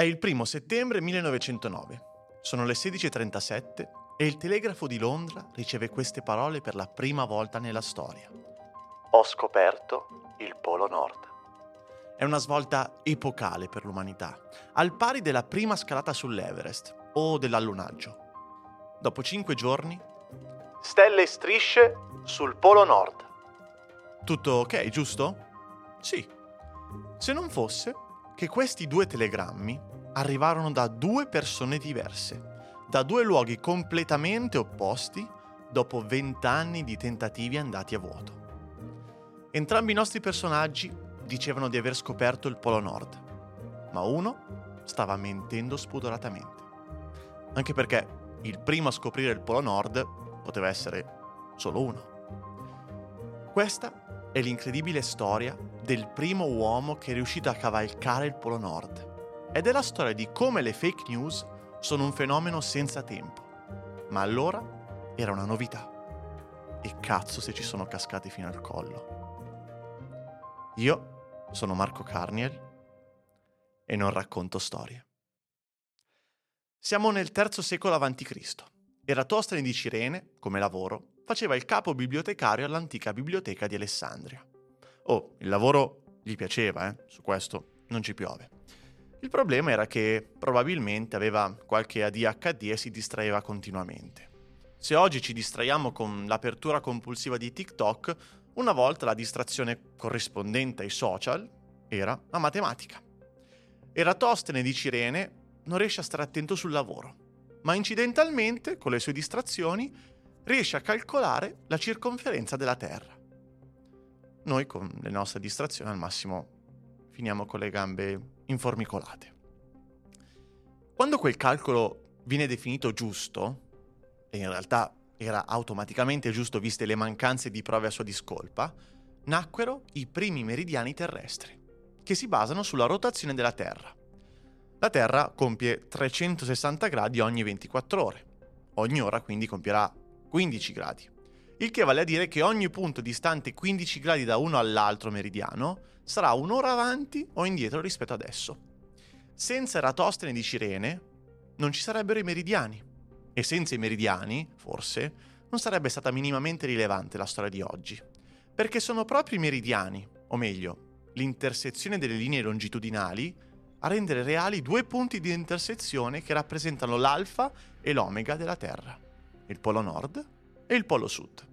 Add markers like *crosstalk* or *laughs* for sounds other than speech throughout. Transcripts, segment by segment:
È il primo settembre 1909. Sono le 16.37 e il telegrafo di Londra riceve queste parole per la prima volta nella storia. Ho scoperto il Polo Nord. È una svolta epocale per l'umanità, al pari della prima scalata sull'Everest o dell'allunaggio. Dopo cinque giorni, stelle e strisce sul Polo Nord. Tutto ok, giusto? Sì. Se non fosse che questi due telegrammi arrivarono da due persone diverse, da due luoghi completamente opposti dopo vent'anni di tentativi andati a vuoto. Entrambi i nostri personaggi dicevano di aver scoperto il Polo Nord, ma uno stava mentendo spudoratamente. Anche perché il primo a scoprire il Polo Nord poteva essere solo uno. Questa è l'incredibile storia del primo uomo che è riuscito a cavalcare il Polo Nord ed è la storia di come le fake news sono un fenomeno senza tempo. Ma allora era una novità. E cazzo se ci sono cascati fino al collo. Io sono Marco Carniel e non racconto storie. Siamo nel III secolo a.C. Eratostene di Cirene, come lavoro, faceva il capo bibliotecario all'antica biblioteca di Alessandria. Oh, il lavoro gli piaceva, eh? su questo non ci piove. Il problema era che probabilmente aveva qualche ADHD e si distraeva continuamente. Se oggi ci distraiamo con l'apertura compulsiva di TikTok, una volta la distrazione corrispondente ai social era la matematica. Eratostene di Cirene non riesce a stare attento sul lavoro, ma incidentalmente, con le sue distrazioni, riesce a calcolare la circonferenza della Terra. Noi con le nostre distrazioni al massimo finiamo con le gambe informicolate. Quando quel calcolo viene definito giusto, e in realtà era automaticamente giusto viste le mancanze di prove a sua discolpa, nacquero i primi meridiani terrestri, che si basano sulla rotazione della Terra. La Terra compie 360 gradi ogni 24 ore. Ogni ora quindi compierà 15 gradi. Il che vale a dire che ogni punto distante 15 gradi da uno all'altro meridiano sarà un'ora avanti o indietro rispetto adesso. Senza Eratostene di Cirene non ci sarebbero i meridiani e senza i meridiani, forse, non sarebbe stata minimamente rilevante la storia di oggi. Perché sono proprio i meridiani, o meglio, l'intersezione delle linee longitudinali, a rendere reali due punti di intersezione che rappresentano l'alfa e l'omega della Terra, il polo nord e il polo sud.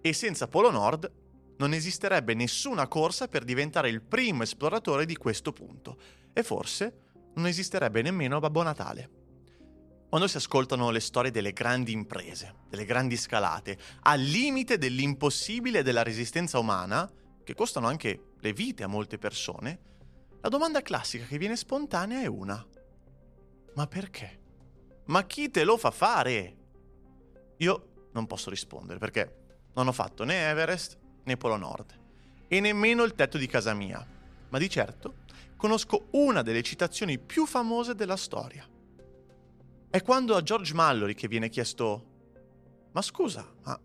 E senza polo nord non esisterebbe nessuna corsa per diventare il primo esploratore di questo punto e forse non esisterebbe nemmeno Babbo Natale. Quando si ascoltano le storie delle grandi imprese, delle grandi scalate, al limite dell'impossibile e della resistenza umana, che costano anche le vite a molte persone, la domanda classica che viene spontanea è una. Ma perché? Ma chi te lo fa fare? Io non posso rispondere perché non ho fatto né Everest né Polo Nord, e nemmeno il tetto di casa mia, ma di certo conosco una delle citazioni più famose della storia. È quando a George Mallory che viene chiesto Ma scusa, ma,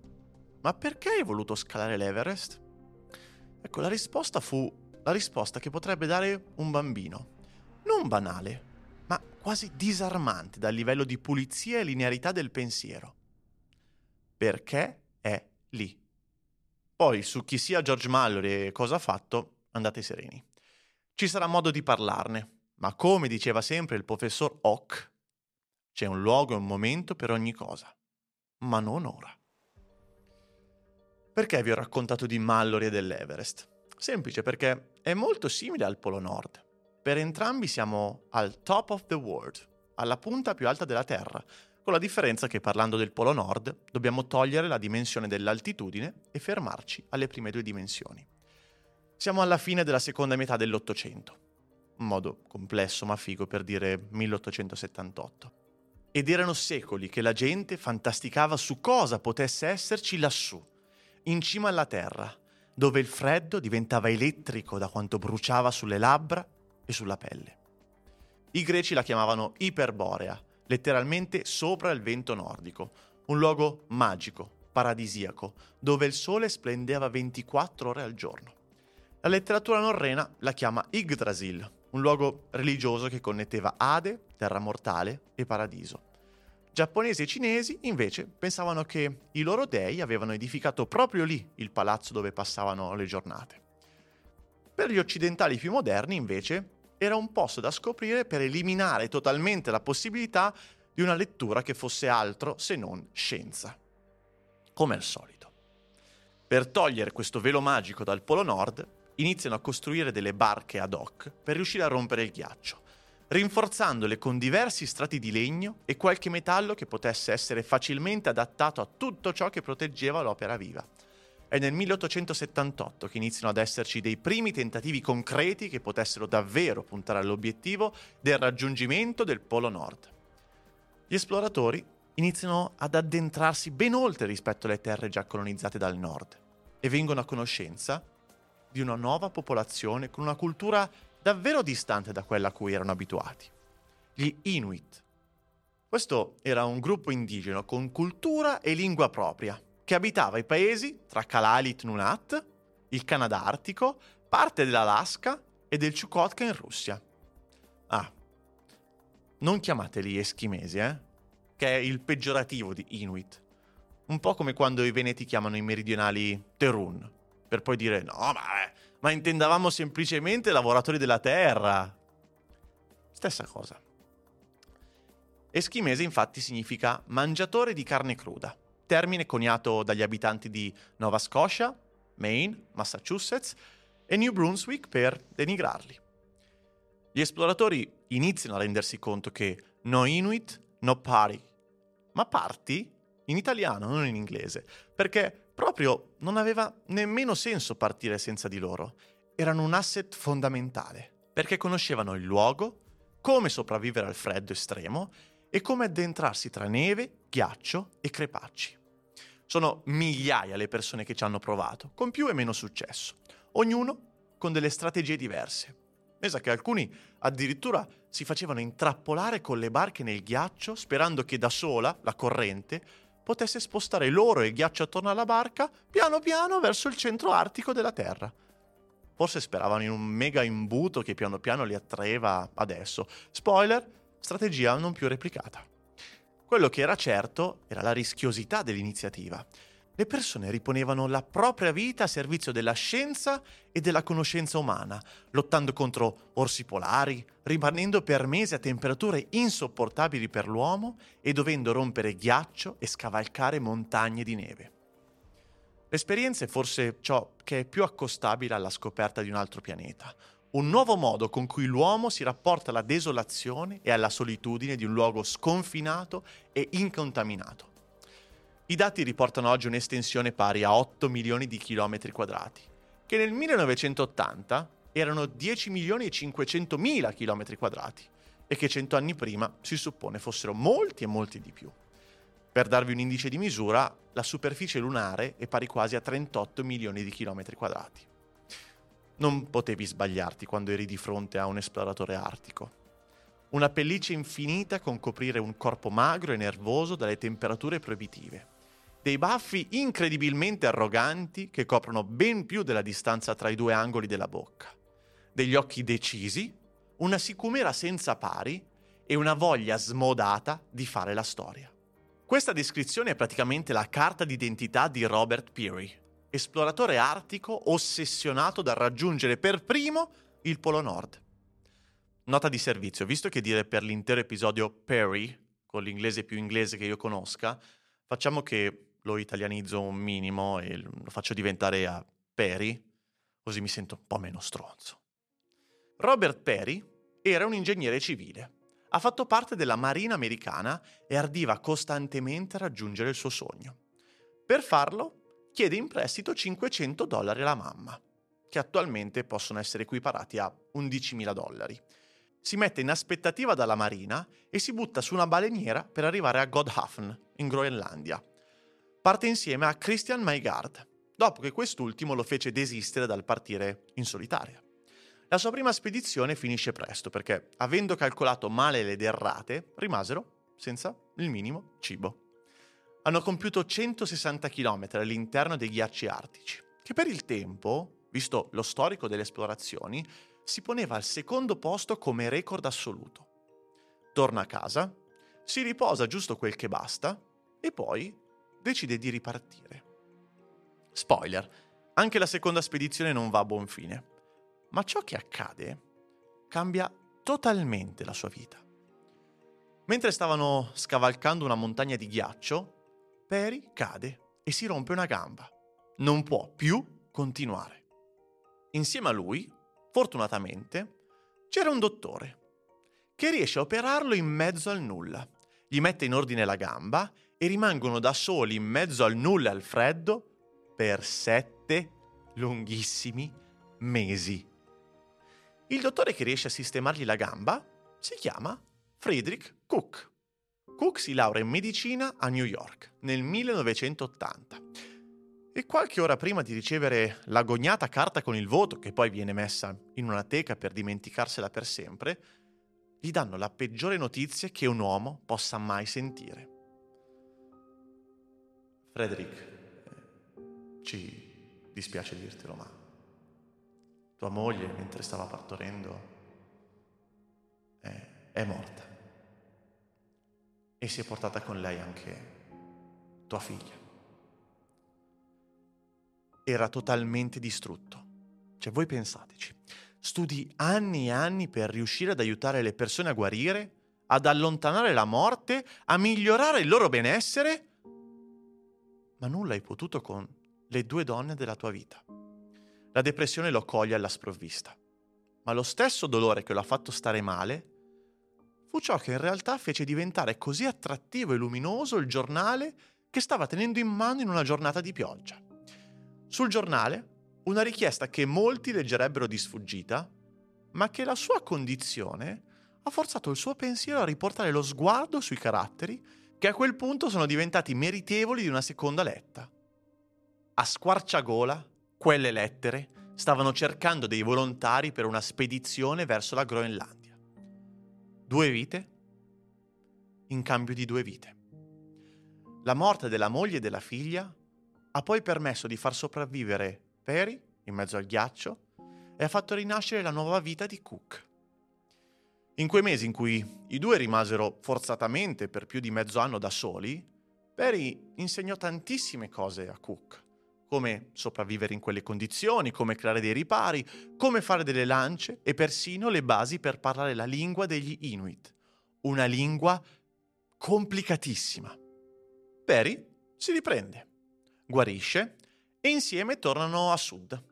ma perché hai voluto scalare l'Everest? Ecco, la risposta fu la risposta che potrebbe dare un bambino. Non banale, ma quasi disarmante dal livello di pulizia e linearità del pensiero. Perché è lì. Poi su chi sia George Mallory e cosa ha fatto, andate sereni. Ci sarà modo di parlarne, ma come diceva sempre il professor Hock, c'è un luogo e un momento per ogni cosa, ma non ora. Perché vi ho raccontato di Mallory e dell'Everest? Semplice perché è molto simile al Polo Nord. Per entrambi siamo al top of the world, alla punta più alta della Terra, con la differenza che parlando del Polo Nord dobbiamo togliere la dimensione dell'altitudine e fermarci alle prime due dimensioni. Siamo alla fine della seconda metà dell'Ottocento, un modo complesso ma figo per dire 1878. Ed erano secoli che la gente fantasticava su cosa potesse esserci lassù, in cima alla Terra, dove il freddo diventava elettrico da quanto bruciava sulle labbra e sulla pelle. I greci la chiamavano Iperborea letteralmente sopra il vento nordico, un luogo magico, paradisiaco, dove il sole splendeva 24 ore al giorno. La letteratura norrena la chiama Yggdrasil, un luogo religioso che connetteva Ade, terra mortale e paradiso. Giapponesi e cinesi invece pensavano che i loro dei avevano edificato proprio lì il palazzo dove passavano le giornate. Per gli occidentali più moderni invece era un posto da scoprire per eliminare totalmente la possibilità di una lettura che fosse altro se non scienza. Come al solito. Per togliere questo velo magico dal Polo Nord, iniziano a costruire delle barche ad hoc per riuscire a rompere il ghiaccio, rinforzandole con diversi strati di legno e qualche metallo che potesse essere facilmente adattato a tutto ciò che proteggeva l'opera viva. È nel 1878 che iniziano ad esserci dei primi tentativi concreti che potessero davvero puntare all'obiettivo del raggiungimento del Polo Nord. Gli esploratori iniziano ad addentrarsi ben oltre rispetto alle terre già colonizzate dal nord e vengono a conoscenza di una nuova popolazione con una cultura davvero distante da quella a cui erano abituati. Gli Inuit. Questo era un gruppo indigeno con cultura e lingua propria, che abitava i paesi tra Kalalit Nunat, il Canada Artico, parte dell'Alaska e del Chukotka in Russia. Ah, non chiamateli eschimesi, eh? Che è il peggiorativo di Inuit. Un po' come quando i veneti chiamano i meridionali Terun, per poi dire no, ma, eh, ma intendavamo semplicemente lavoratori della terra. Stessa cosa. Eschimese infatti significa mangiatore di carne cruda termine coniato dagli abitanti di Nova Scotia, Maine, Massachusetts e New Brunswick per denigrarli. Gli esploratori iniziano a rendersi conto che no Inuit, no party. Ma party in italiano, non in inglese, perché proprio non aveva nemmeno senso partire senza di loro. Erano un asset fondamentale, perché conoscevano il luogo, come sopravvivere al freddo estremo e come addentrarsi tra neve, ghiaccio e crepacci. Sono migliaia le persone che ci hanno provato, con più e meno successo, ognuno con delle strategie diverse. Pensa che alcuni addirittura si facevano intrappolare con le barche nel ghiaccio sperando che da sola, la corrente, potesse spostare loro e il ghiaccio attorno alla barca piano piano verso il centro artico della Terra. Forse speravano in un mega imbuto che piano piano li attraeva adesso. Spoiler, strategia non più replicata. Quello che era certo era la rischiosità dell'iniziativa. Le persone riponevano la propria vita a servizio della scienza e della conoscenza umana, lottando contro orsi polari, rimanendo per mesi a temperature insopportabili per l'uomo e dovendo rompere ghiaccio e scavalcare montagne di neve. L'esperienza è forse ciò che è più accostabile alla scoperta di un altro pianeta, un nuovo modo con cui l'uomo si rapporta alla desolazione e alla solitudine di un luogo sconfinato e incontaminato. I dati riportano oggi un'estensione pari a 8 milioni di chilometri quadrati, che nel 1980 erano 10 milioni e 500 mila chilometri quadrati e che cento anni prima si suppone fossero molti e molti di più. Per darvi un indice di misura, la superficie lunare è pari quasi a 38 milioni di chilometri quadrati. Non potevi sbagliarti quando eri di fronte a un esploratore artico. Una pelliccia infinita con coprire un corpo magro e nervoso dalle temperature proibitive. Dei baffi incredibilmente arroganti che coprono ben più della distanza tra i due angoli della bocca. Degli occhi decisi, una sicumera senza pari e una voglia smodata di fare la storia. Questa descrizione è praticamente la carta d'identità di Robert Peary, esploratore artico ossessionato da raggiungere per primo il Polo Nord. Nota di servizio, visto che dire per l'intero episodio Perry, con l'inglese più inglese che io conosca, facciamo che lo italianizzo un minimo e lo faccio diventare a Perry, così mi sento un po' meno stronzo. Robert Perry era un ingegnere civile. Ha fatto parte della Marina americana e ardiva costantemente a raggiungere il suo sogno. Per farlo chiede in prestito 500 dollari alla mamma, che attualmente possono essere equiparati a 11.000 dollari. Si mette in aspettativa dalla marina e si butta su una baleniera per arrivare a Godhavn, in Groenlandia. Parte insieme a Christian Maigard, dopo che quest'ultimo lo fece desistere dal partire in solitaria. La sua prima spedizione finisce presto perché, avendo calcolato male le derrate, rimasero senza il minimo cibo hanno compiuto 160 km all'interno dei ghiacci artici, che per il tempo, visto lo storico delle esplorazioni, si poneva al secondo posto come record assoluto. Torna a casa, si riposa giusto quel che basta e poi decide di ripartire. Spoiler, anche la seconda spedizione non va a buon fine, ma ciò che accade cambia totalmente la sua vita. Mentre stavano scavalcando una montagna di ghiaccio, Perry cade e si rompe una gamba. Non può più continuare. Insieme a lui, fortunatamente, c'era un dottore che riesce a operarlo in mezzo al nulla. Gli mette in ordine la gamba e rimangono da soli in mezzo al nulla e al freddo per sette lunghissimi mesi. Il dottore che riesce a sistemargli la gamba si chiama Friedrich Cook. Cook si laurea in medicina a New York nel 1980 e qualche ora prima di ricevere l'agognata carta con il voto, che poi viene messa in una teca per dimenticarsela per sempre, gli danno la peggiore notizia che un uomo possa mai sentire. Frederick, ci dispiace dirtelo, ma tua moglie, mentre stava partorendo, è, è morta. E si è portata con lei anche tua figlia. Era totalmente distrutto. Cioè, voi pensateci, studi anni e anni per riuscire ad aiutare le persone a guarire, ad allontanare la morte, a migliorare il loro benessere, ma nulla hai potuto con le due donne della tua vita. La depressione lo coglie alla sprovvista, ma lo stesso dolore che lo ha fatto stare male fu ciò che in realtà fece diventare così attrattivo e luminoso il giornale che stava tenendo in mano in una giornata di pioggia. Sul giornale una richiesta che molti leggerebbero di sfuggita, ma che la sua condizione ha forzato il suo pensiero a riportare lo sguardo sui caratteri che a quel punto sono diventati meritevoli di una seconda letta. A squarciagola, quelle lettere stavano cercando dei volontari per una spedizione verso la Groenlandia. Due vite in cambio di due vite. La morte della moglie e della figlia ha poi permesso di far sopravvivere Perry in mezzo al ghiaccio e ha fatto rinascere la nuova vita di Cook. In quei mesi in cui i due rimasero forzatamente per più di mezzo anno da soli, Perry insegnò tantissime cose a Cook, come sopravvivere in quelle condizioni, come creare dei ripari, come fare delle lance e persino le basi per parlare la lingua degli Inuit, una lingua complicatissima. Perry si riprende, guarisce e insieme tornano a sud.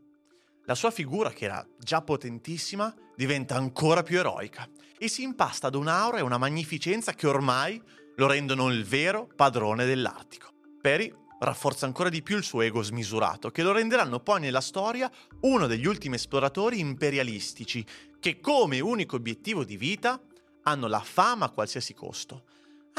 La sua figura, che era già potentissima, diventa ancora più eroica e si impasta ad un'aura e una magnificenza che ormai lo rendono il vero padrone dell'Artico. Perry rafforza ancora di più il suo ego smisurato, che lo renderanno poi nella storia uno degli ultimi esploratori imperialistici che come unico obiettivo di vita hanno la fama a qualsiasi costo,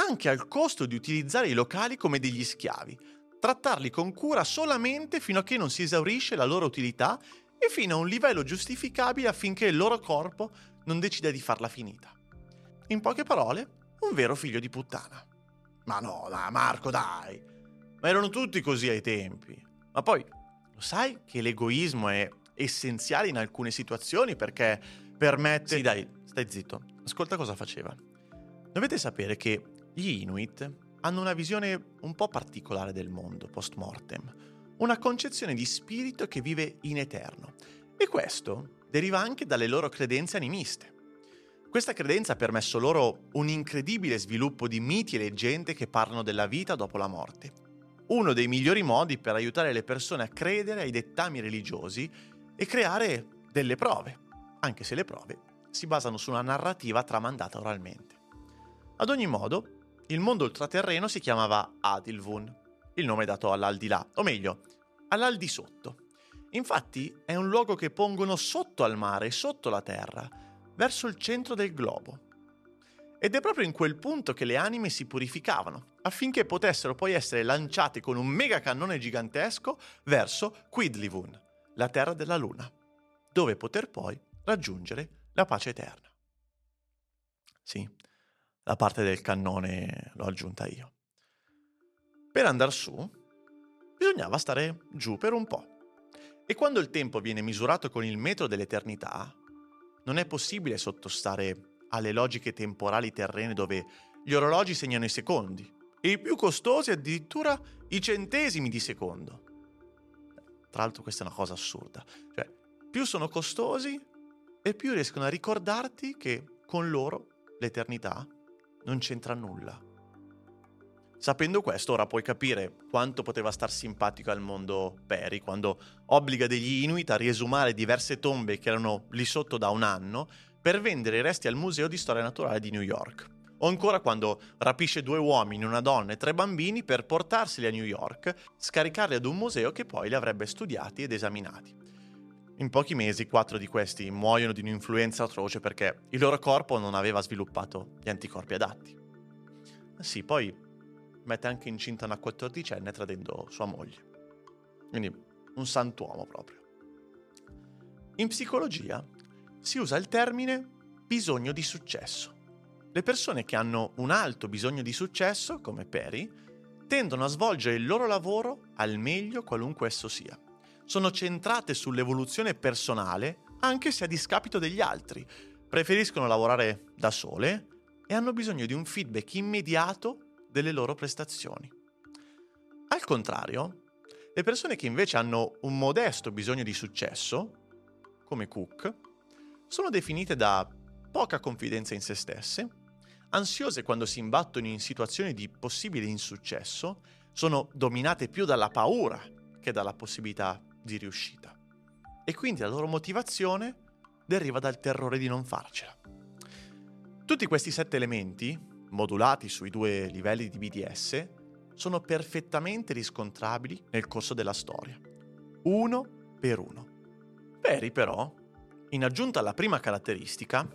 anche al costo di utilizzare i locali come degli schiavi, trattarli con cura solamente fino a che non si esaurisce la loro utilità e fino a un livello giustificabile affinché il loro corpo non decida di farla finita. In poche parole, un vero figlio di puttana. Ma no, dai, Marco, dai. Ma erano tutti così ai tempi. Ma poi, lo sai che l'egoismo è essenziale in alcune situazioni perché permette... Sì, dai, stai zitto. Ascolta cosa faceva. Dovete sapere che gli Inuit hanno una visione un po' particolare del mondo post mortem, una concezione di spirito che vive in eterno. E questo deriva anche dalle loro credenze animiste. Questa credenza ha permesso loro un incredibile sviluppo di miti e leggende che parlano della vita dopo la morte. Uno dei migliori modi per aiutare le persone a credere ai dettami religiosi e creare delle prove, anche se le prove si basano su una narrativa tramandata oralmente. Ad ogni modo, il mondo ultraterreno si chiamava Adilvun, il nome dato all'aldilà, o meglio, all'aldisotto. Infatti è un luogo che pongono sotto al mare, sotto la terra, verso il centro del globo. Ed è proprio in quel punto che le anime si purificavano, affinché potessero poi essere lanciate con un mega cannone gigantesco verso Quidlivun, la terra della luna, dove poter poi raggiungere la pace eterna. Sì, la parte del cannone l'ho aggiunta io. Per andare su bisognava stare giù per un po'. E quando il tempo viene misurato con il metro dell'eternità, non è possibile sottostare alle logiche temporali terrene dove gli orologi segnano i secondi e i più costosi addirittura i centesimi di secondo. Tra l'altro questa è una cosa assurda. Cioè, più sono costosi e più riescono a ricordarti che con loro l'eternità non c'entra nulla. Sapendo questo, ora puoi capire quanto poteva star simpatico al mondo Perry quando obbliga degli Inuit a riesumare diverse tombe che erano lì sotto da un anno per vendere i resti al Museo di Storia Naturale di New York. O ancora quando rapisce due uomini, una donna e tre bambini per portarseli a New York, scaricarli ad un museo che poi li avrebbe studiati ed esaminati. In pochi mesi quattro di questi muoiono di un'influenza atroce perché il loro corpo non aveva sviluppato gli anticorpi adatti. Sì, poi mette anche incinta una quattordicenne tradendo sua moglie. Quindi un santuomo proprio. In psicologia si usa il termine bisogno di successo. Le persone che hanno un alto bisogno di successo, come Perry, tendono a svolgere il loro lavoro al meglio qualunque esso sia. Sono centrate sull'evoluzione personale anche se a discapito degli altri. Preferiscono lavorare da sole e hanno bisogno di un feedback immediato delle loro prestazioni. Al contrario, le persone che invece hanno un modesto bisogno di successo, come Cook, sono definite da poca confidenza in se stesse, ansiose quando si imbattono in situazioni di possibile insuccesso, sono dominate più dalla paura che dalla possibilità di riuscita. E quindi la loro motivazione deriva dal terrore di non farcela. Tutti questi sette elementi, modulati sui due livelli di BDS, sono perfettamente riscontrabili nel corso della storia, uno per uno. Perry però, in aggiunta alla prima caratteristica,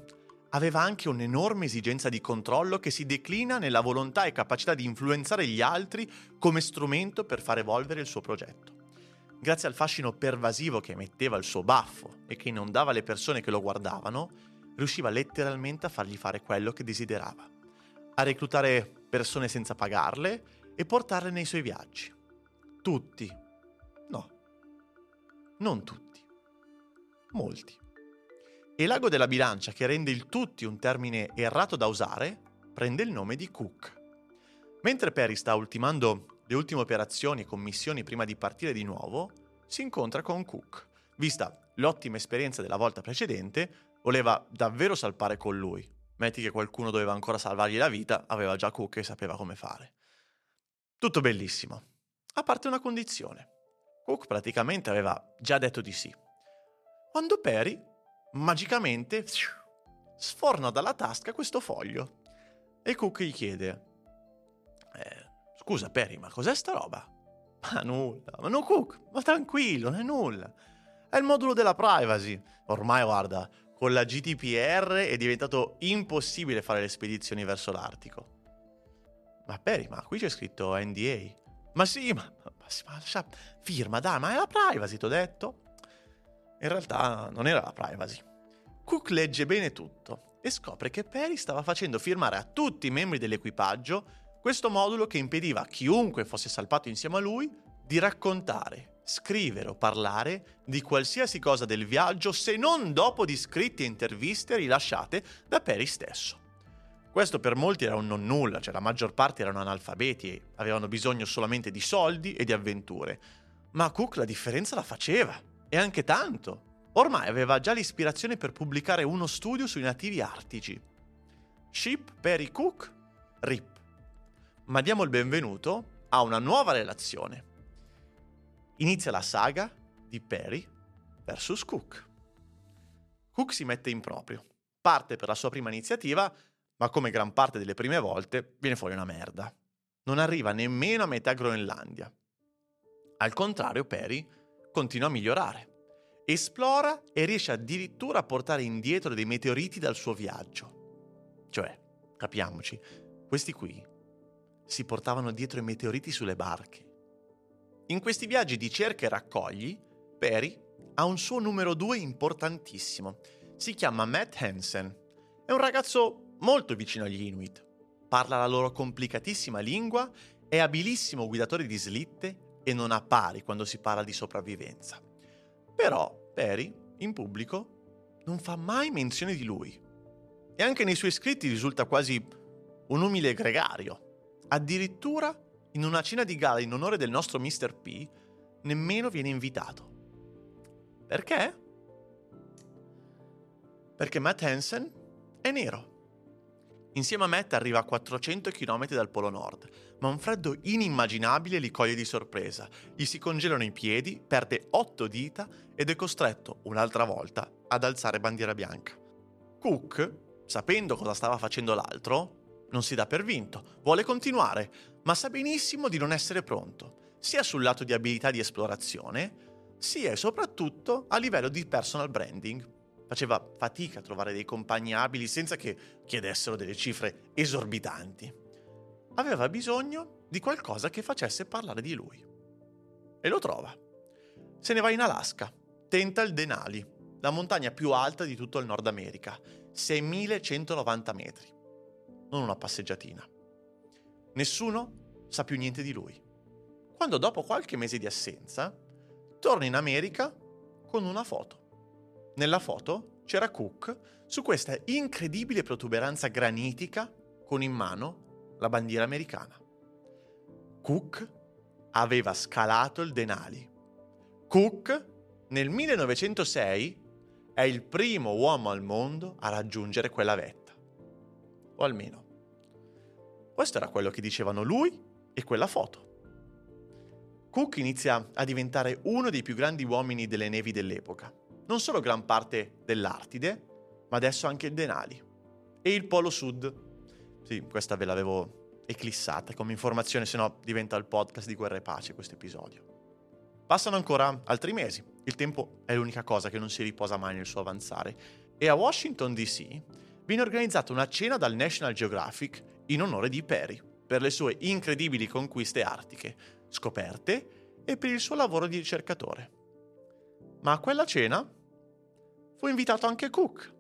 aveva anche un'enorme esigenza di controllo che si declina nella volontà e capacità di influenzare gli altri come strumento per far evolvere il suo progetto. Grazie al fascino pervasivo che emetteva il suo baffo e che inondava le persone che lo guardavano, riusciva letteralmente a fargli fare quello che desiderava, a reclutare persone senza pagarle e portarle nei suoi viaggi. Tutti. No. Non tutti. Molti. E l'ago della bilancia, che rende il tutti un termine errato da usare, prende il nome di Cook. Mentre Perry sta ultimando le ultime operazioni e commissioni prima di partire di nuovo, si incontra con Cook. Vista l'ottima esperienza della volta precedente, voleva davvero salpare con lui. Metti che qualcuno doveva ancora salvargli la vita, aveva già Cook e sapeva come fare. Tutto bellissimo, a parte una condizione. Cook praticamente aveva già detto di sì. Quando Perry magicamente sforna dalla tasca questo foglio. E Cook gli chiede: eh, Scusa, Perry, ma cos'è sta roba? Ma nulla, ma no, Cook, ma tranquillo, non è nulla. È il modulo della privacy. Ormai, guarda, con la GDPR è diventato impossibile fare le spedizioni verso l'Artico. Ma Perry, ma qui c'è scritto NDA. Ma sì, ma, ma, ma, ma firma, dai, ma è la privacy, ti ho detto. In realtà non era la privacy. Cook legge bene tutto e scopre che Perry stava facendo firmare a tutti i membri dell'equipaggio questo modulo che impediva a chiunque fosse salpato insieme a lui di raccontare, scrivere o parlare di qualsiasi cosa del viaggio se non dopo di scritti e interviste rilasciate da Perry stesso. Questo per molti era un non nulla, cioè la maggior parte erano analfabeti e avevano bisogno solamente di soldi e di avventure. Ma Cook la differenza la faceva e anche tanto. Ormai aveva già l'ispirazione per pubblicare uno studio sui nativi artici. Ship Perry Cook RIP. Ma diamo il benvenuto a una nuova relazione. Inizia la saga di Perry vs Cook. Cook si mette in proprio, parte per la sua prima iniziativa, ma come gran parte delle prime volte viene fuori una merda. Non arriva nemmeno a metà Groenlandia. Al contrario, Perry continua a migliorare. Esplora e riesce addirittura a portare indietro dei meteoriti dal suo viaggio. Cioè, capiamoci, questi qui si portavano dietro i meteoriti sulle barche. In questi viaggi di cerca e raccogli, Perry ha un suo numero due importantissimo. Si chiama Matt Hansen. È un ragazzo molto vicino agli Inuit. Parla la loro complicatissima lingua, è abilissimo guidatore di slitte e non ha pari quando si parla di sopravvivenza. Però Perry, in pubblico, non fa mai menzione di lui. E anche nei suoi scritti risulta quasi un umile gregario. Addirittura in una cena di gala in onore del nostro Mr. P nemmeno viene invitato. Perché? Perché Matt Hansen è nero. Insieme a Matt arriva a 400 km dal Polo Nord, ma un freddo inimmaginabile li coglie di sorpresa. Gli si congelano i piedi, perde 8 dita ed è costretto, un'altra volta, ad alzare bandiera bianca. Cook, sapendo cosa stava facendo l'altro, non si dà per vinto, vuole continuare, ma sa benissimo di non essere pronto, sia sul lato di abilità di esplorazione, sia e soprattutto a livello di personal branding. Faceva fatica a trovare dei compagni abili senza che chiedessero delle cifre esorbitanti. Aveva bisogno di qualcosa che facesse parlare di lui. E lo trova. Se ne va in Alaska, tenta il Denali, la montagna più alta di tutto il Nord America, 6.190 metri. Non una passeggiatina. Nessuno sa più niente di lui. Quando dopo qualche mese di assenza, torna in America con una foto. Nella foto c'era Cook su questa incredibile protuberanza granitica con in mano la bandiera americana. Cook aveva scalato il Denali. Cook nel 1906 è il primo uomo al mondo a raggiungere quella vetta. O almeno. Questo era quello che dicevano lui e quella foto. Cook inizia a diventare uno dei più grandi uomini delle nevi dell'epoca non solo gran parte dell'Artide, ma adesso anche il Denali e il Polo Sud. Sì, questa ve l'avevo eclissata come informazione, se no diventa il podcast di Guerra e Pace questo episodio. Passano ancora altri mesi, il tempo è l'unica cosa che non si riposa mai nel suo avanzare, e a Washington DC viene organizzata una cena dal National Geographic in onore di Perry, per le sue incredibili conquiste artiche, scoperte e per il suo lavoro di ricercatore. Ma a quella cena fu invitato anche Cook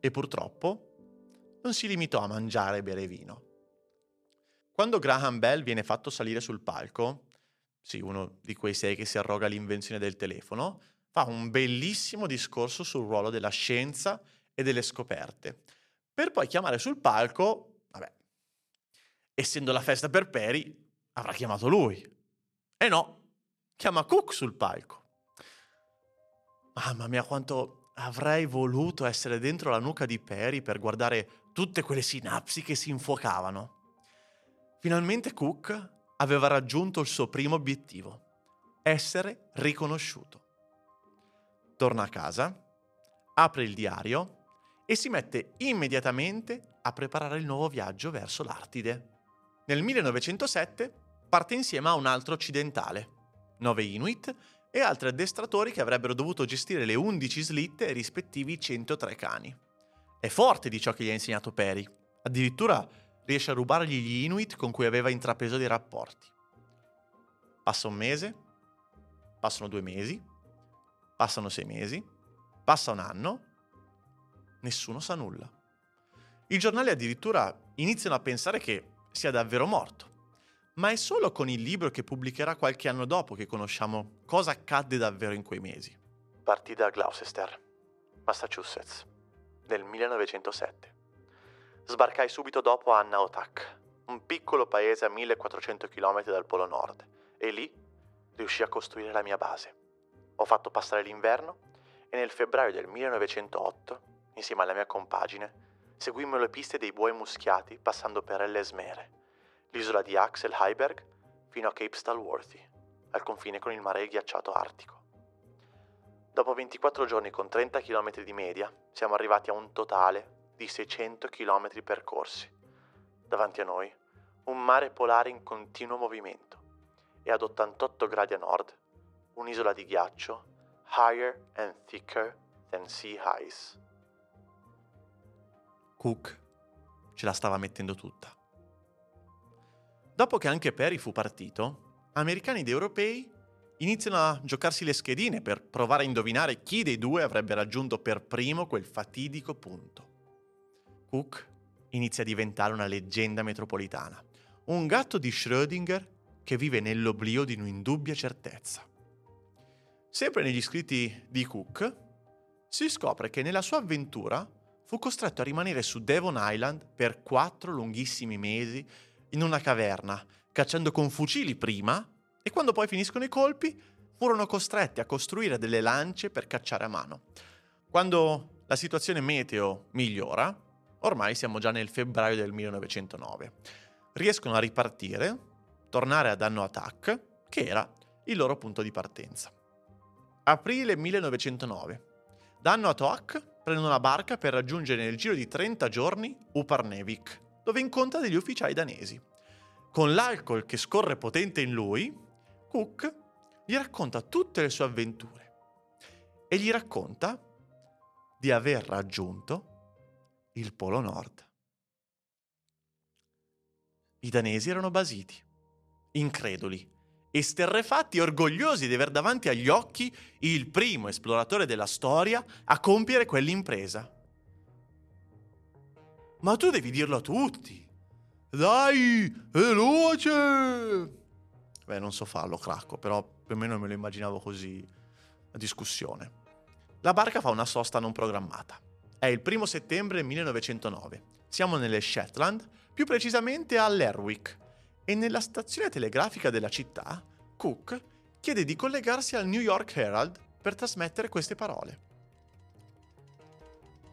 e purtroppo non si limitò a mangiare e bere vino. Quando Graham Bell viene fatto salire sul palco, sì, uno di quei sei che si arroga l'invenzione del telefono, fa un bellissimo discorso sul ruolo della scienza e delle scoperte, per poi chiamare sul palco, vabbè, essendo la festa per Perry, avrà chiamato lui. E no, chiama Cook sul palco. Mamma mia, quanto avrei voluto essere dentro la nuca di Perry per guardare tutte quelle sinapsi che si infuocavano. Finalmente Cook aveva raggiunto il suo primo obiettivo, essere riconosciuto. Torna a casa, apre il diario e si mette immediatamente a preparare il nuovo viaggio verso l'Artide. Nel 1907 parte insieme a un altro occidentale, nove Inuit, e altri addestratori che avrebbero dovuto gestire le 11 slitte e i rispettivi 103 cani. È forte di ciò che gli ha insegnato Perry, addirittura riesce a rubargli gli Inuit con cui aveva intrapreso dei rapporti. Passa un mese, passano due mesi, passano sei mesi, passa un anno, nessuno sa nulla. I giornali addirittura iniziano a pensare che sia davvero morto ma è solo con il libro che pubblicherà qualche anno dopo che conosciamo cosa accadde davvero in quei mesi. Partì da Gloucester, Massachusetts, nel 1907. Sbarcai subito dopo a Naotak, un piccolo paese a 1400 km dal Polo Nord, e lì riuscì a costruire la mia base. Ho fatto passare l'inverno e nel febbraio del 1908, insieme alla mia compagine, seguimmo le piste dei buoi muschiati passando per Ellesmere l'isola di Axel Heiberg fino a Cape Stalworthy, al confine con il mare ghiacciato artico. Dopo 24 giorni con 30 km di media, siamo arrivati a un totale di 600 km percorsi. Davanti a noi, un mare polare in continuo movimento e ad 88 gradi a nord, un'isola di ghiaccio higher and thicker than sea ice. Cook ce la stava mettendo tutta. Dopo che anche Perry fu partito, americani ed europei iniziano a giocarsi le schedine per provare a indovinare chi dei due avrebbe raggiunto per primo quel fatidico punto. Cook inizia a diventare una leggenda metropolitana, un gatto di Schrödinger che vive nell'oblio di un'indubbia certezza. Sempre negli scritti di Cook si scopre che nella sua avventura fu costretto a rimanere su Devon Island per quattro lunghissimi mesi in una caverna, cacciando con fucili prima e quando poi finiscono i colpi furono costretti a costruire delle lance per cacciare a mano. Quando la situazione meteo migliora, ormai siamo già nel febbraio del 1909, riescono a ripartire, tornare a Danno Attack, che era il loro punto di partenza. Aprile 1909. Danno Attack prendono una barca per raggiungere nel giro di 30 giorni Uparnevik, dove incontra degli ufficiali danesi. Con l'alcol che scorre potente in lui, Cook gli racconta tutte le sue avventure e gli racconta di aver raggiunto il Polo Nord. I danesi erano basiti, increduli, esterrefatti e orgogliosi di aver davanti agli occhi il primo esploratore della storia a compiere quell'impresa. Ma tu devi dirlo a tutti. Dai, veloce! Beh, non so farlo, cracco, però più o meno me lo immaginavo così, la discussione. La barca fa una sosta non programmata. È il primo settembre 1909. Siamo nelle Shetland, più precisamente a Lerwick, e nella stazione telegrafica della città, Cook chiede di collegarsi al New York Herald per trasmettere queste parole.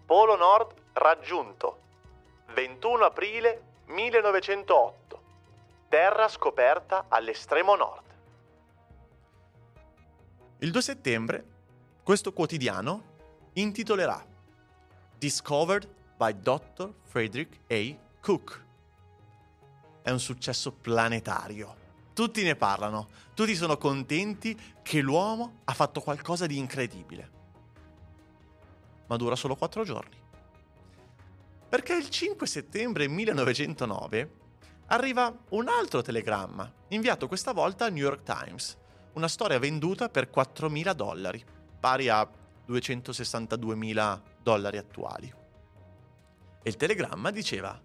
Polo Nord raggiunto. 21 aprile 1908. Terra scoperta all'estremo nord. Il 2 settembre questo quotidiano intitolerà Discovered by Dr. Frederick A. Cook. È un successo planetario. Tutti ne parlano, tutti sono contenti che l'uomo ha fatto qualcosa di incredibile. Ma dura solo quattro giorni. Perché il 5 settembre 1909 arriva un altro telegramma, inviato questa volta al New York Times, una storia venduta per 4.000 dollari, pari a 262.000 dollari attuali. E il telegramma diceva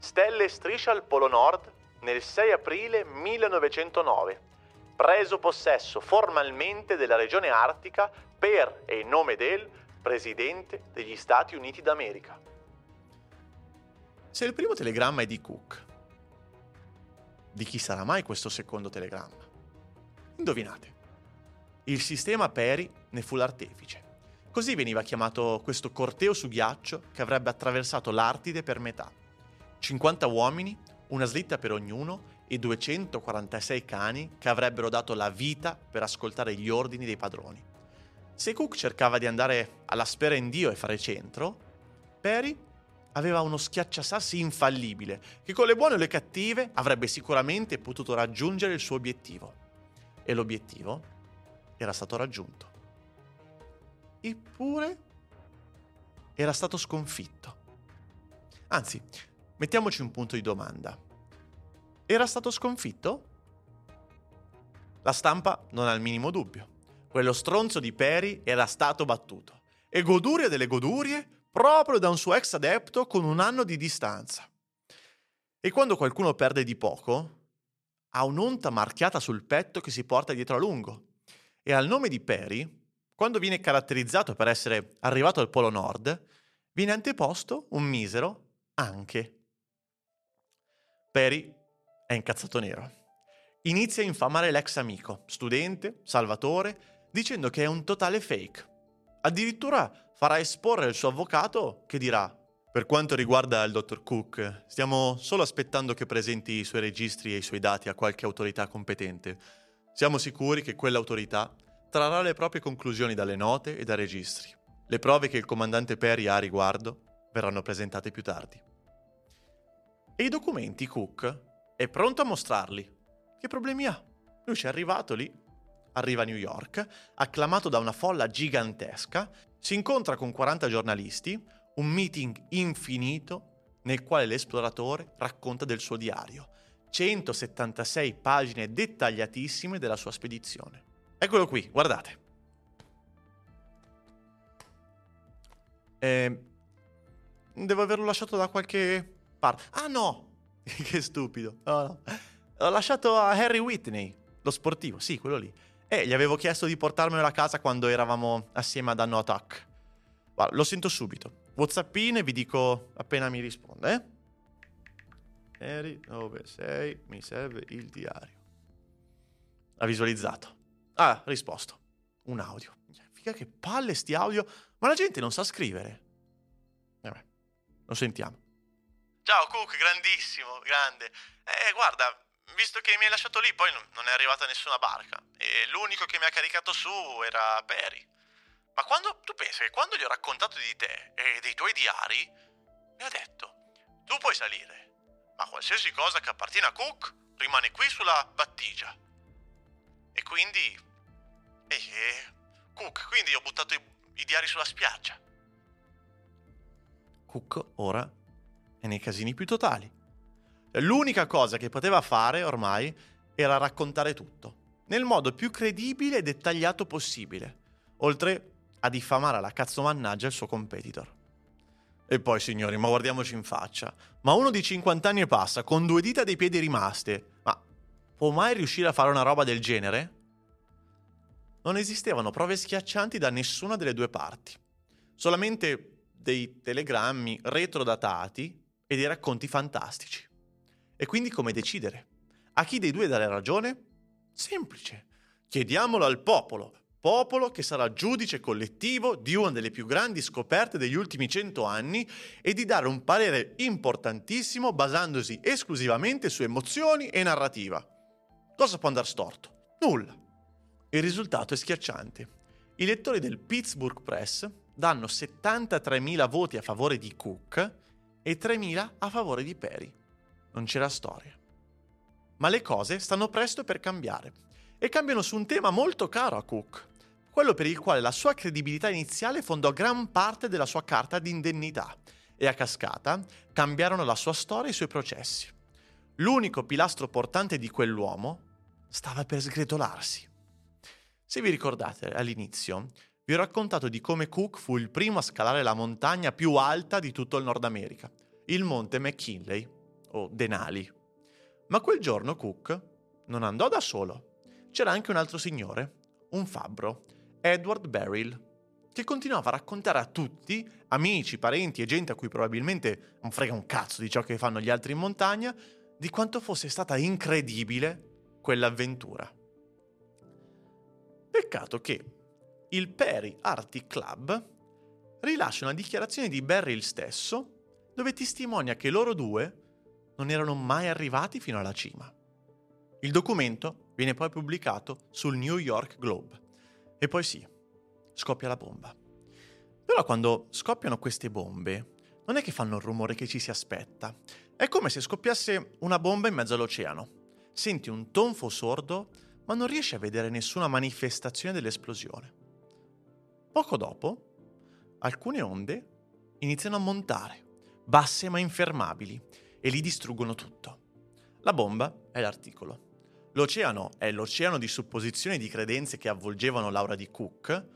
Stelle striscia al Polo Nord nel 6 aprile 1909, preso possesso formalmente della regione artica per e in nome del Presidente degli Stati Uniti d'America. Se il primo telegramma è di Cook, di chi sarà mai questo secondo telegramma? Indovinate. Il sistema Peri ne fu l'artefice. Così veniva chiamato questo corteo su ghiaccio che avrebbe attraversato l'Artide per metà. 50 uomini, una slitta per ognuno e 246 cani che avrebbero dato la vita per ascoltare gli ordini dei padroni. Se Cook cercava di andare alla spera in Dio e fare centro, Perry aveva uno schiacciasassi infallibile che con le buone o le cattive avrebbe sicuramente potuto raggiungere il suo obiettivo. E l'obiettivo era stato raggiunto. Eppure era stato sconfitto. Anzi, mettiamoci un punto di domanda. Era stato sconfitto? La stampa non ha il minimo dubbio. Quello stronzo di Peri era stato battuto. E goduria delle godurie, proprio da un suo ex adepto con un anno di distanza. E quando qualcuno perde di poco, ha un'onta marchiata sul petto che si porta dietro a lungo. E al nome di Perry, quando viene caratterizzato per essere arrivato al Polo Nord, viene anteposto un misero anche. Perry è incazzato nero. Inizia a infamare l'ex amico, studente, Salvatore, dicendo che è un totale fake. Addirittura farà esporre il suo avvocato che dirà per quanto riguarda il dottor Cook, stiamo solo aspettando che presenti i suoi registri e i suoi dati a qualche autorità competente. Siamo sicuri che quell'autorità trarrà le proprie conclusioni dalle note e dai registri. Le prove che il comandante Perry ha a riguardo verranno presentate più tardi. E i documenti Cook è pronto a mostrarli. Che problemi ha? Lui ci è arrivato lì, arriva a New York, acclamato da una folla gigantesca, si incontra con 40 giornalisti, un meeting infinito nel quale l'esploratore racconta del suo diario. 176 pagine dettagliatissime della sua spedizione. Eccolo qui, guardate. Eh, devo averlo lasciato da qualche parte. Ah no! *laughs* che stupido. No, no. L'ho lasciato a Harry Whitney, lo sportivo, sì, quello lì. E gli avevo chiesto di portarmelo a casa quando eravamo assieme a Danno Attack. Guarda, lo sento subito. Whatsappine vi dico appena mi risponde, eh? Eri dove sei? Mi serve il diario. Ha visualizzato. Ah, risposto. Un audio. Figa che palle sti audio. Ma la gente non sa scrivere. Vabbè, lo sentiamo. Ciao Cook, grandissimo, grande. Eh, guarda, visto che mi hai lasciato lì, poi non è arrivata nessuna barca. E l'unico che mi ha caricato su era Perry. Ma quando tu pensi che quando gli ho raccontato di te e dei tuoi diari, mi ha detto: Tu puoi salire, ma qualsiasi cosa che appartiene a Cook rimane qui sulla battigia. E quindi. Eh, Cook, quindi ho buttato i, i diari sulla spiaggia. Cook ora è nei casini più totali. L'unica cosa che poteva fare ormai era raccontare tutto, nel modo più credibile e dettagliato possibile, oltre a diffamare alla cazzo mannaggia il suo competitor. E poi, signori, ma guardiamoci in faccia. Ma uno di 50 anni e passa, con due dita dei piedi rimaste, ma può mai riuscire a fare una roba del genere? Non esistevano prove schiaccianti da nessuna delle due parti. Solamente dei telegrammi retrodatati e dei racconti fantastici. E quindi come decidere? A chi dei due dare ragione? Semplice. Chiediamolo al popolo, popolo che sarà giudice collettivo di una delle più grandi scoperte degli ultimi cento anni e di dare un parere importantissimo basandosi esclusivamente su emozioni e narrativa. Cosa può andare storto? Nulla. Il risultato è schiacciante. I lettori del Pittsburgh Press danno 73.000 voti a favore di Cook e 3.000 a favore di Perry. Non c'era storia. Ma le cose stanno presto per cambiare e cambiano su un tema molto caro a Cook, quello per il quale la sua credibilità iniziale fondò gran parte della sua carta di indennità e a cascata cambiarono la sua storia e i suoi processi. L'unico pilastro portante di quell'uomo stava per sgretolarsi. Se vi ricordate all'inizio, vi ho raccontato di come Cook fu il primo a scalare la montagna più alta di tutto il Nord America, il monte McKinley, o Denali. Ma quel giorno Cook non andò da solo c'era anche un altro signore, un fabbro, Edward Beryl, che continuava a raccontare a tutti, amici, parenti e gente a cui probabilmente non frega un cazzo di ciò che fanno gli altri in montagna, di quanto fosse stata incredibile quell'avventura. Peccato che il Perry Arctic Club rilascia una dichiarazione di Beryl stesso dove testimonia che loro due non erano mai arrivati fino alla cima. Il documento viene poi pubblicato sul New York Globe. E poi sì, scoppia la bomba. Però quando scoppiano queste bombe, non è che fanno il rumore che ci si aspetta. È come se scoppiasse una bomba in mezzo all'oceano. Senti un tonfo sordo, ma non riesci a vedere nessuna manifestazione dell'esplosione. Poco dopo, alcune onde iniziano a montare, basse ma infermabili, e li distruggono tutto. La bomba è l'articolo. L'oceano è l'oceano di supposizioni e di credenze che avvolgevano Laura di Cook.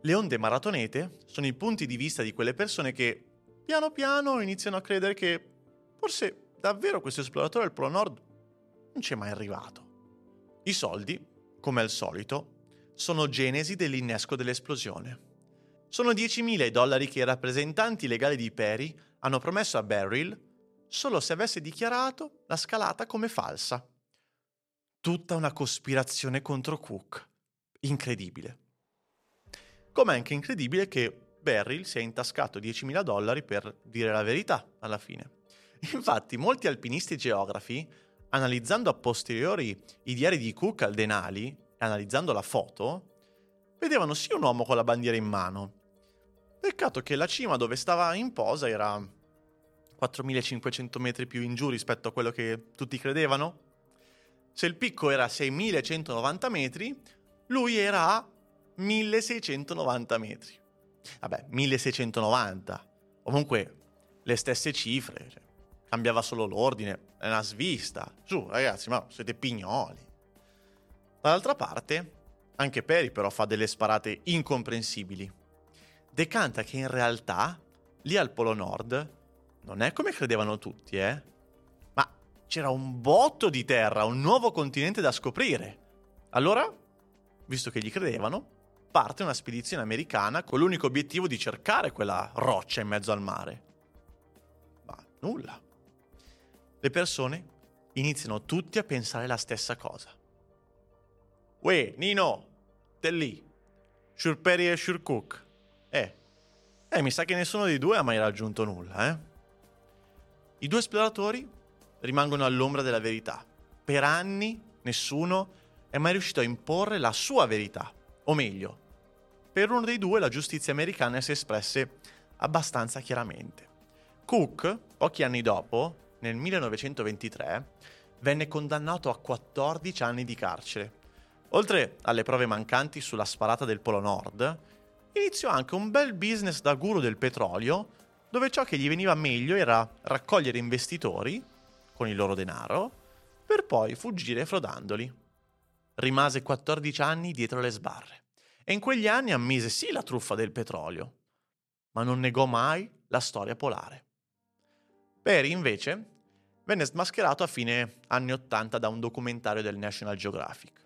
Le onde maratonete sono i punti di vista di quelle persone che piano piano iniziano a credere che forse davvero questo esploratore del Polo Nord non c'è mai arrivato. I soldi, come al solito, sono genesi dell'innesco dell'esplosione. Sono 10.000 i dollari che i rappresentanti legali di Perry hanno promesso a Beryl solo se avesse dichiarato la scalata come falsa tutta una cospirazione contro Cook. Incredibile. Com'è anche incredibile che Beryl sia intascato 10.000 dollari per dire la verità alla fine. Infatti, molti alpinisti e geografi, analizzando a posteriori i diari di Cook al Denali e analizzando la foto, vedevano sì un uomo con la bandiera in mano. Peccato che la cima dove stava in posa era 4.500 metri più in giù rispetto a quello che tutti credevano, se il picco era 6190 metri, lui era a 1690 metri. Vabbè, 1690. Comunque le stesse cifre, cioè, cambiava solo l'ordine, è una svista. Su, ragazzi, ma siete pignoli. Dall'altra parte, anche Perry però fa delle sparate incomprensibili. Decanta che in realtà, lì al Polo Nord, non è come credevano tutti, eh? c'era un botto di terra, un nuovo continente da scoprire. Allora, visto che gli credevano, parte una spedizione americana con l'unico obiettivo di cercare quella roccia in mezzo al mare. Ma nulla. Le persone iniziano tutti a pensare la stessa cosa. Uè, Nino, te lì, Shurperi e Shurcook. Eh, eh, mi sa che nessuno dei due ha mai raggiunto nulla, eh? I due esploratori rimangono all'ombra della verità. Per anni nessuno è mai riuscito a imporre la sua verità. O meglio, per uno dei due la giustizia americana si espresse abbastanza chiaramente. Cook, pochi anni dopo, nel 1923, venne condannato a 14 anni di carcere. Oltre alle prove mancanti sulla sparata del Polo Nord, iniziò anche un bel business da guru del petrolio, dove ciò che gli veniva meglio era raccogliere investitori con il loro denaro per poi fuggire frodandoli. Rimase 14 anni dietro le sbarre e in quegli anni ammise sì la truffa del petrolio, ma non negò mai la storia polare. Perry invece venne smascherato a fine anni 80 da un documentario del National Geographic.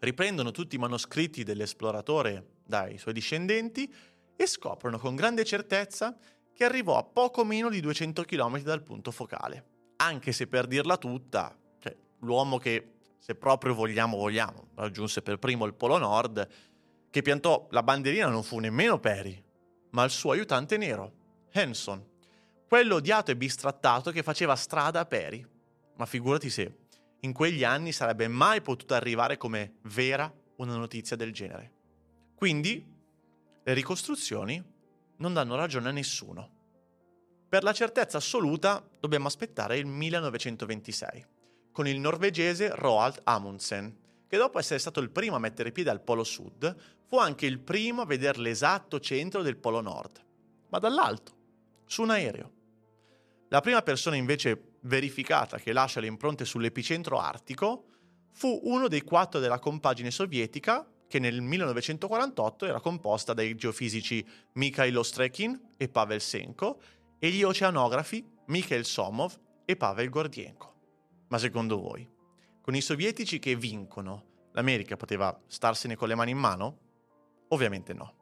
Riprendono tutti i manoscritti dell'esploratore dai suoi discendenti e scoprono con grande certezza che arrivò a poco meno di 200 km dal punto focale. Anche se per dirla tutta, cioè, l'uomo che, se proprio vogliamo, vogliamo, raggiunse per primo il Polo Nord, che piantò la bandierina non fu nemmeno Perry, ma il suo aiutante nero, Hanson, quello odiato e bistrattato che faceva strada a Peri. Ma figurati se in quegli anni sarebbe mai potuta arrivare come vera una notizia del genere. Quindi le ricostruzioni non danno ragione a nessuno. Per la certezza assoluta dobbiamo aspettare il 1926, con il norvegese Roald Amundsen, che dopo essere stato il primo a mettere piede al Polo Sud, fu anche il primo a vedere l'esatto centro del Polo Nord, ma dall'alto, su un aereo. La prima persona invece verificata che lascia le impronte sull'epicentro artico fu uno dei quattro della compagine sovietica che nel 1948 era composta dai geofisici Mikhail Ostrekin e Pavel Senko e gli oceanografi Mikhail Somov e Pavel Gordienko. Ma secondo voi, con i sovietici che vincono, l'America poteva starsene con le mani in mano? Ovviamente no.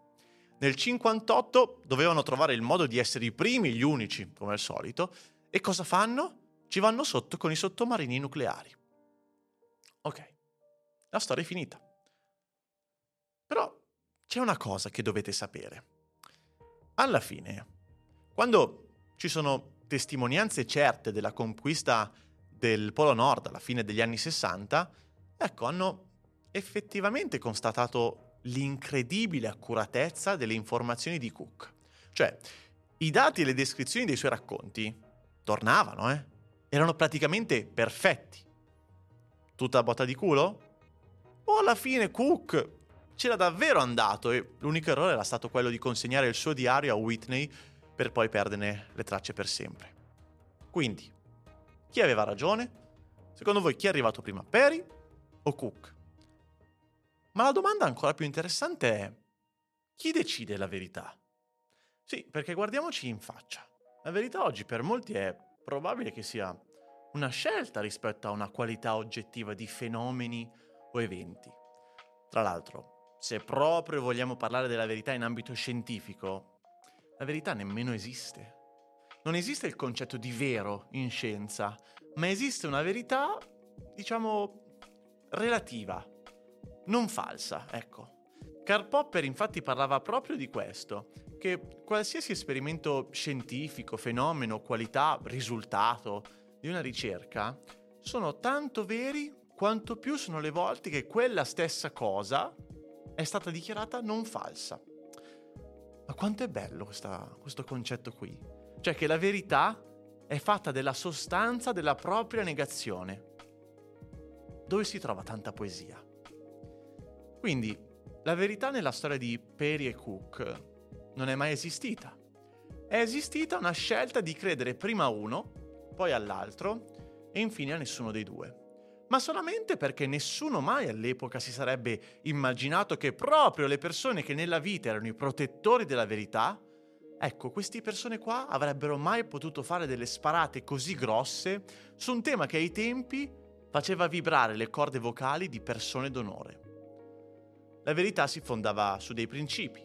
Nel 58 dovevano trovare il modo di essere i primi, gli unici, come al solito, e cosa fanno? Ci vanno sotto con i sottomarini nucleari. Ok, la storia è finita. Però c'è una cosa che dovete sapere. Alla fine, quando ci sono testimonianze certe della conquista del Polo Nord alla fine degli anni 60, ecco, hanno effettivamente constatato l'incredibile accuratezza delle informazioni di Cook. Cioè, i dati e le descrizioni dei suoi racconti tornavano, eh? Erano praticamente perfetti. Tutta botta di culo? O alla fine Cook c'era davvero andato e l'unico errore era stato quello di consegnare il suo diario a Whitney per poi perderne le tracce per sempre. Quindi, chi aveva ragione? Secondo voi chi è arrivato prima, Perry o Cook? Ma la domanda ancora più interessante è, chi decide la verità? Sì, perché guardiamoci in faccia. La verità oggi per molti è probabile che sia una scelta rispetto a una qualità oggettiva di fenomeni o eventi. Tra l'altro, se proprio vogliamo parlare della verità in ambito scientifico, la verità nemmeno esiste. Non esiste il concetto di vero in scienza, ma esiste una verità, diciamo, relativa, non falsa, ecco. Karl Popper infatti parlava proprio di questo, che qualsiasi esperimento scientifico, fenomeno, qualità, risultato di una ricerca sono tanto veri quanto più sono le volte che quella stessa cosa è stata dichiarata non falsa. Ma quanto è bello questa, questo concetto qui? Cioè che la verità è fatta della sostanza della propria negazione. Dove si trova tanta poesia? Quindi la verità nella storia di Perry e Cook non è mai esistita. È esistita una scelta di credere prima a uno, poi all'altro e infine a nessuno dei due. Ma solamente perché nessuno mai all'epoca si sarebbe immaginato che proprio le persone che nella vita erano i protettori della verità, ecco, queste persone qua avrebbero mai potuto fare delle sparate così grosse su un tema che ai tempi faceva vibrare le corde vocali di persone d'onore. la verità si fondava su dei principi,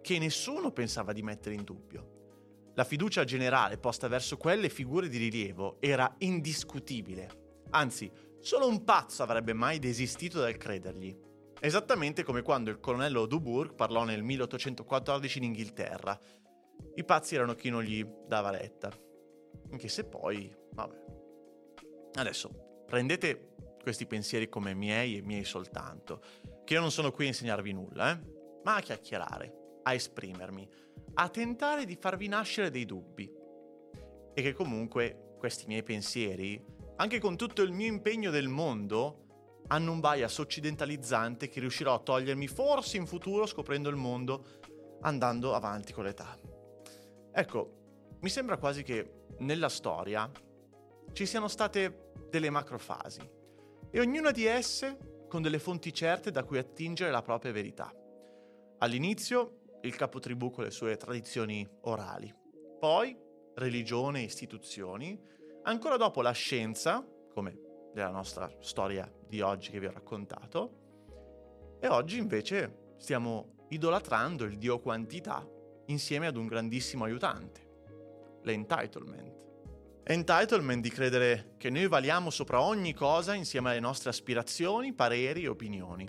che nessuno pensava di mettere in dubbio. La fiducia generale posta verso quelle figure di rilievo era indiscutibile. Anzi, solo un pazzo avrebbe mai desistito dal credergli. Esattamente come quando il colonnello Dubourg parlò nel 1814 in Inghilterra. I pazzi erano chi non gli dava retta. Anche se poi, vabbè. Adesso, prendete questi pensieri come miei e miei soltanto, che io non sono qui a insegnarvi nulla, eh? ma a chiacchierare, a esprimermi, a tentare di farvi nascere dei dubbi. E che comunque questi miei pensieri, anche con tutto il mio impegno del mondo, hanno un bias occidentalizzante che riuscirò a togliermi forse in futuro scoprendo il mondo andando avanti con l'età. Ecco, mi sembra quasi che nella storia ci siano state delle macrofasi e ognuna di esse con delle fonti certe da cui attingere la propria verità. All'inizio il capotribù con le sue tradizioni orali, poi religione e istituzioni, ancora dopo la scienza, come nella nostra storia di oggi che vi ho raccontato, e oggi invece stiamo idolatrando il dio quantità insieme ad un grandissimo aiutante, l'entitlement. Entitlement di credere che noi valiamo sopra ogni cosa insieme alle nostre aspirazioni, pareri e opinioni.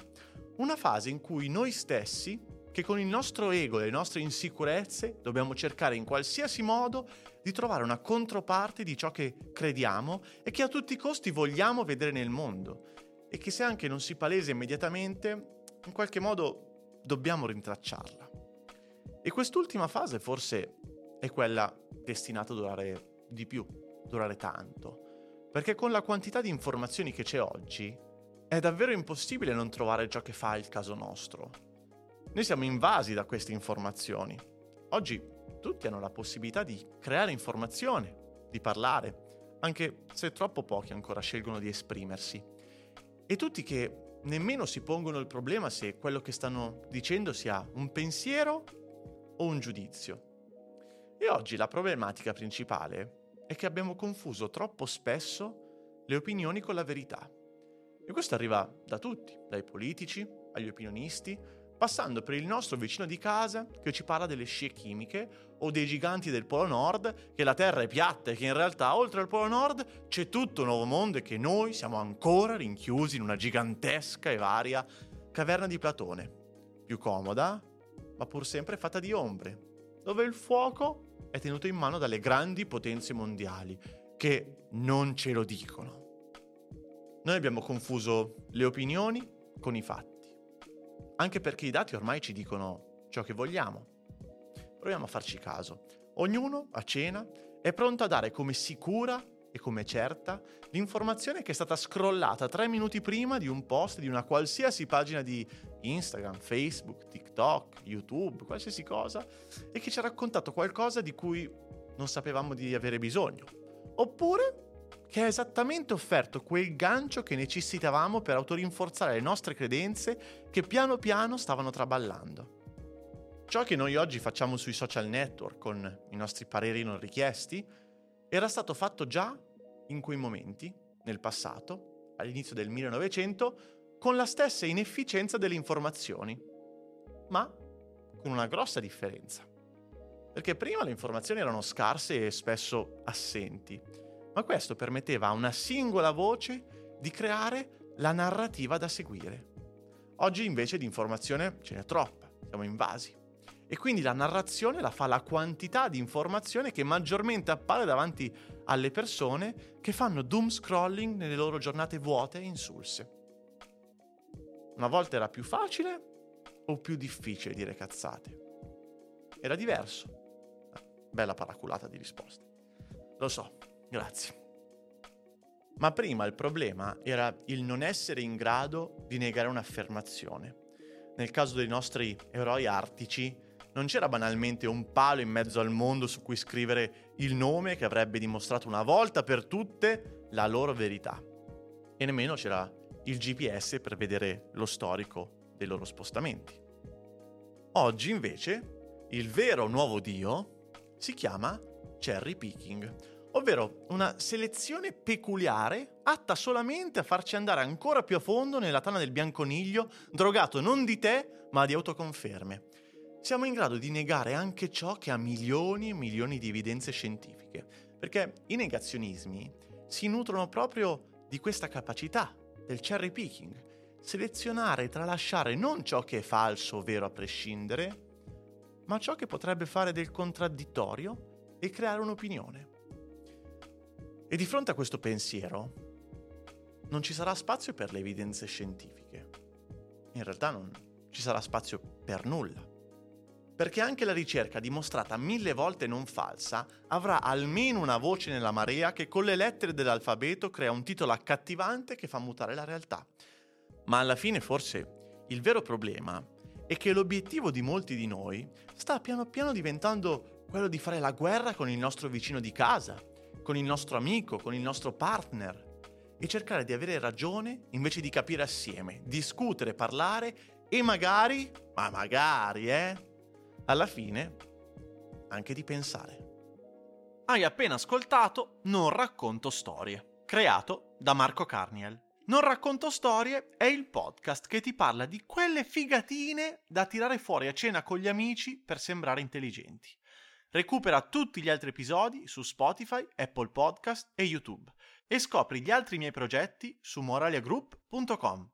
Una fase in cui noi stessi che con il nostro ego e le nostre insicurezze dobbiamo cercare in qualsiasi modo di trovare una controparte di ciò che crediamo e che a tutti i costi vogliamo vedere nel mondo. E che se anche non si palesa immediatamente, in qualche modo dobbiamo rintracciarla. E quest'ultima fase forse è quella destinata a durare di più, durare tanto, perché con la quantità di informazioni che c'è oggi è davvero impossibile non trovare ciò che fa il caso nostro noi siamo invasi da queste informazioni. Oggi tutti hanno la possibilità di creare informazione, di parlare, anche se troppo pochi ancora scelgono di esprimersi. E tutti che nemmeno si pongono il problema se quello che stanno dicendo sia un pensiero o un giudizio. E oggi la problematica principale è che abbiamo confuso troppo spesso le opinioni con la verità. E questo arriva da tutti, dai politici agli opinionisti, passando per il nostro vicino di casa che ci parla delle scie chimiche o dei giganti del Polo Nord, che la Terra è piatta e che in realtà oltre al Polo Nord c'è tutto un nuovo mondo e che noi siamo ancora rinchiusi in una gigantesca e varia caverna di Platone, più comoda, ma pur sempre fatta di ombre, dove il fuoco è tenuto in mano dalle grandi potenze mondiali, che non ce lo dicono. Noi abbiamo confuso le opinioni con i fatti anche perché i dati ormai ci dicono ciò che vogliamo. Proviamo a farci caso. Ognuno a cena è pronto a dare come sicura e come certa l'informazione che è stata scrollata tre minuti prima di un post di una qualsiasi pagina di Instagram, Facebook, TikTok, YouTube, qualsiasi cosa, e che ci ha raccontato qualcosa di cui non sapevamo di avere bisogno. Oppure che ha esattamente offerto quel gancio che necessitavamo per autorinforzare le nostre credenze che piano piano stavano traballando. Ciò che noi oggi facciamo sui social network con i nostri pareri non richiesti era stato fatto già in quei momenti, nel passato, all'inizio del 1900, con la stessa inefficienza delle informazioni, ma con una grossa differenza. Perché prima le informazioni erano scarse e spesso assenti, ma questo permetteva a una singola voce di creare la narrativa da seguire. Oggi invece di informazione ce n'è troppa, siamo invasi. E quindi la narrazione la fa la quantità di informazione che maggiormente appare davanti alle persone che fanno doom scrolling nelle loro giornate vuote e insulse. Una volta era più facile o più difficile dire cazzate? Era diverso. Bella paraculata di risposte. Lo so, Grazie. Ma prima il problema era il non essere in grado di negare un'affermazione. Nel caso dei nostri eroi artici, non c'era banalmente un palo in mezzo al mondo su cui scrivere il nome che avrebbe dimostrato una volta per tutte la loro verità. E nemmeno c'era il GPS per vedere lo storico dei loro spostamenti. Oggi invece il vero nuovo Dio si chiama cherry picking ovvero una selezione peculiare atta solamente a farci andare ancora più a fondo nella tana del bianconiglio, drogato non di te, ma di autoconferme. Siamo in grado di negare anche ciò che ha milioni e milioni di evidenze scientifiche, perché i negazionismi si nutrono proprio di questa capacità, del cherry picking, selezionare e tralasciare non ciò che è falso o vero a prescindere, ma ciò che potrebbe fare del contraddittorio e creare un'opinione. E di fronte a questo pensiero non ci sarà spazio per le evidenze scientifiche. In realtà non ci sarà spazio per nulla. Perché anche la ricerca dimostrata mille volte non falsa avrà almeno una voce nella marea che con le lettere dell'alfabeto crea un titolo accattivante che fa mutare la realtà. Ma alla fine forse il vero problema è che l'obiettivo di molti di noi sta piano piano diventando quello di fare la guerra con il nostro vicino di casa, con il nostro amico, con il nostro partner e cercare di avere ragione invece di capire assieme, discutere, parlare e magari, ma magari, eh, alla fine anche di pensare. Hai appena ascoltato Non racconto storie, creato da Marco Carniel. Non racconto storie è il podcast che ti parla di quelle figatine da tirare fuori a cena con gli amici per sembrare intelligenti. Recupera tutti gli altri episodi su Spotify, Apple Podcast e YouTube e scopri gli altri miei progetti su moraliagroup.com.